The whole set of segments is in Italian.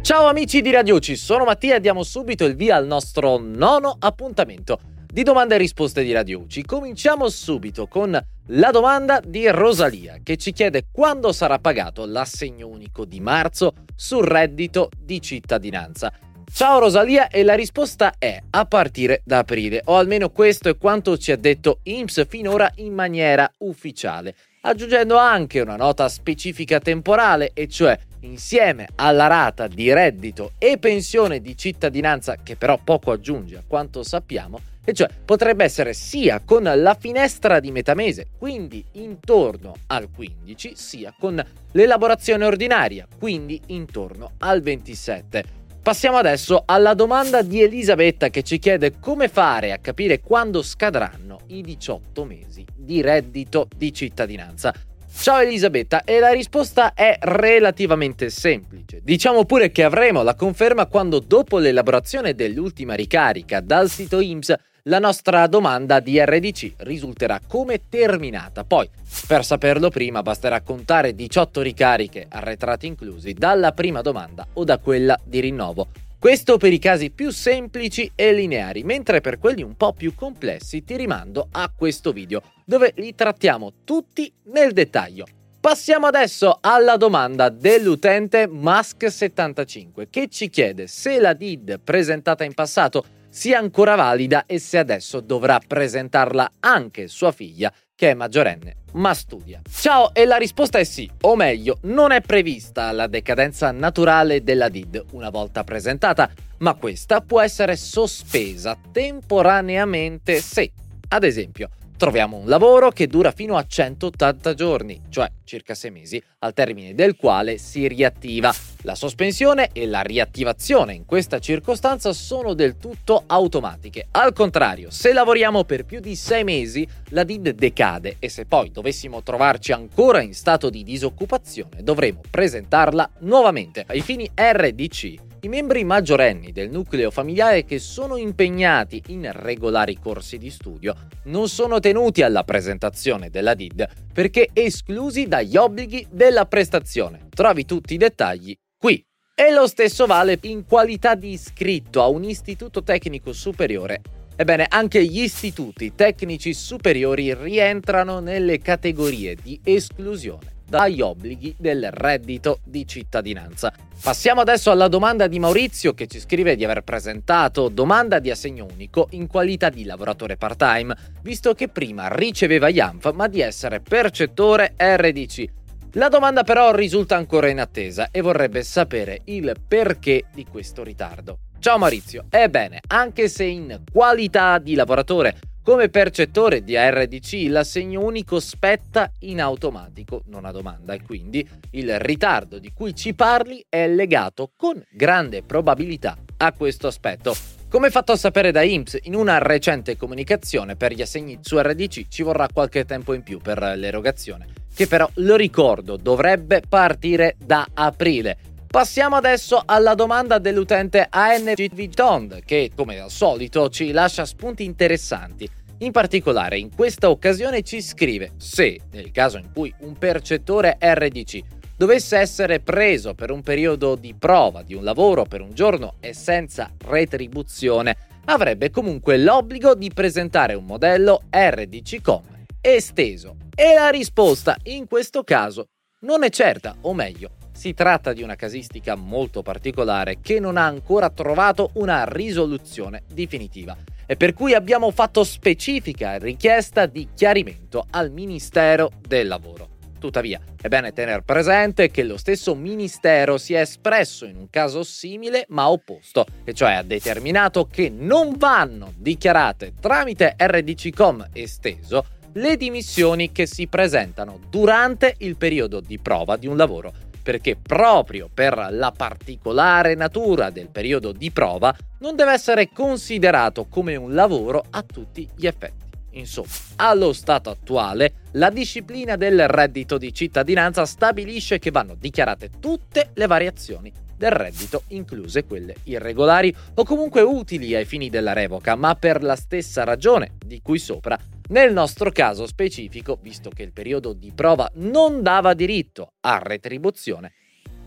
Ciao amici di Radio Ci, sono Mattia e diamo subito il via al nostro nono appuntamento di domande e risposte di Radio UCI. Cominciamo subito con la domanda di Rosalia che ci chiede quando sarà pagato l'assegno unico di marzo sul reddito di cittadinanza. Ciao Rosalia e la risposta è a partire da aprile, o almeno questo è quanto ci ha detto IMSS finora in maniera ufficiale, aggiungendo anche una nota specifica temporale, e cioè insieme alla rata di reddito e pensione di cittadinanza, che però poco aggiunge a quanto sappiamo, e cioè potrebbe essere sia con la finestra di metà mese, quindi intorno al 15, sia con l'elaborazione ordinaria, quindi intorno al 27. Passiamo adesso alla domanda di Elisabetta che ci chiede come fare a capire quando scadranno i 18 mesi di reddito di cittadinanza. Ciao Elisabetta, e la risposta è relativamente semplice. Diciamo pure che avremo la conferma quando dopo l'elaborazione dell'ultima ricarica dal sito IMSS la nostra domanda di RDC risulterà come terminata. Poi, per saperlo prima, basterà contare 18 ricariche, arretrati inclusi, dalla prima domanda o da quella di rinnovo. Questo per i casi più semplici e lineari, mentre per quelli un po' più complessi ti rimando a questo video, dove li trattiamo tutti nel dettaglio. Passiamo adesso alla domanda dell'utente Mask75 che ci chiede se la DID presentata in passato sia ancora valida e se adesso dovrà presentarla anche sua figlia che è maggiorenne ma studia. Ciao e la risposta è sì, o meglio, non è prevista la decadenza naturale della DID una volta presentata, ma questa può essere sospesa temporaneamente se, ad esempio, troviamo un lavoro che dura fino a 180 giorni, cioè circa 6 mesi, al termine del quale si riattiva. La sospensione e la riattivazione in questa circostanza sono del tutto automatiche. Al contrario, se lavoriamo per più di 6 mesi, la DID decade e se poi dovessimo trovarci ancora in stato di disoccupazione, dovremo presentarla nuovamente. Ai fini RDC, i membri maggiorenni del nucleo familiare che sono impegnati in regolari corsi di studio non sono tenuti alla presentazione della DID perché esclusi dagli obblighi della prestazione. Trovi tutti i dettagli qui. E lo stesso vale in qualità di iscritto a un istituto tecnico superiore. Ebbene, anche gli istituti tecnici superiori rientrano nelle categorie di esclusione dagli obblighi del reddito di cittadinanza. Passiamo adesso alla domanda di Maurizio che ci scrive di aver presentato domanda di assegno unico in qualità di lavoratore part-time, visto che prima riceveva IANF ma di essere percettore RDC. La domanda però risulta ancora in attesa e vorrebbe sapere il perché di questo ritardo. Ciao Maurizio, ebbene, anche se in qualità di lavoratore come percettore di ARDC l'assegno unico spetta in automatico, non a domanda, e quindi il ritardo di cui ci parli è legato con grande probabilità a questo aspetto. Come fatto a sapere da IMSS, in una recente comunicazione per gli assegni su RDC ci vorrà qualche tempo in più per l'erogazione, che però, lo ricordo, dovrebbe partire da aprile. Passiamo adesso alla domanda dell'utente ANG Tond, che come al solito ci lascia spunti interessanti. In particolare, in questa occasione ci scrive se, nel caso in cui un percettore RDC dovesse essere preso per un periodo di prova di un lavoro per un giorno e senza retribuzione, avrebbe comunque l'obbligo di presentare un modello RDC-Com esteso. E la risposta in questo caso non è certa, o meglio, si tratta di una casistica molto particolare che non ha ancora trovato una risoluzione definitiva e per cui abbiamo fatto specifica richiesta di chiarimento al Ministero del Lavoro. Tuttavia, è bene tenere presente che lo stesso Ministero si è espresso in un caso simile ma opposto, e cioè ha determinato che non vanno dichiarate tramite RDC-Com esteso le dimissioni che si presentano durante il periodo di prova di un lavoro, perché proprio per la particolare natura del periodo di prova non deve essere considerato come un lavoro a tutti gli effetti. Insomma, allo stato attuale, la disciplina del reddito di cittadinanza stabilisce che vanno dichiarate tutte le variazioni del reddito, incluse quelle irregolari o comunque utili ai fini della revoca, ma per la stessa ragione di cui sopra. Nel nostro caso specifico, visto che il periodo di prova non dava diritto a retribuzione,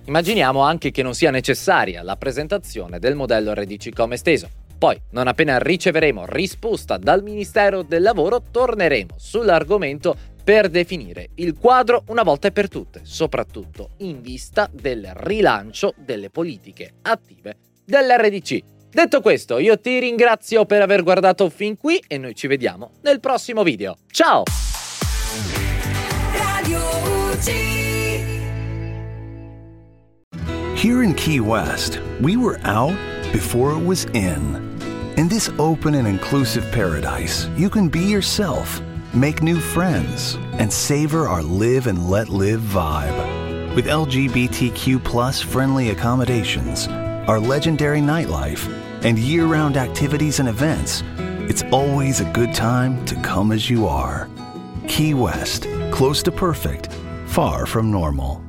immaginiamo anche che non sia necessaria la presentazione del modello RDC come esteso. Poi, non appena riceveremo risposta dal Ministero del Lavoro, torneremo sull'argomento per definire il quadro una volta e per tutte, soprattutto in vista del rilancio delle politiche attive dell'RDC. Detto questo, io ti ringrazio per aver guardato fin qui e noi ci vediamo nel prossimo video. Ciao! Here in Key West, we were out before it was in. In this open and inclusive paradise, you can be yourself, make new friends, and savor our live and let live vibe. With LGBTQ friendly accommodations, our legendary nightlife, and year round activities and events, it's always a good time to come as you are. Key West, close to perfect, far from normal.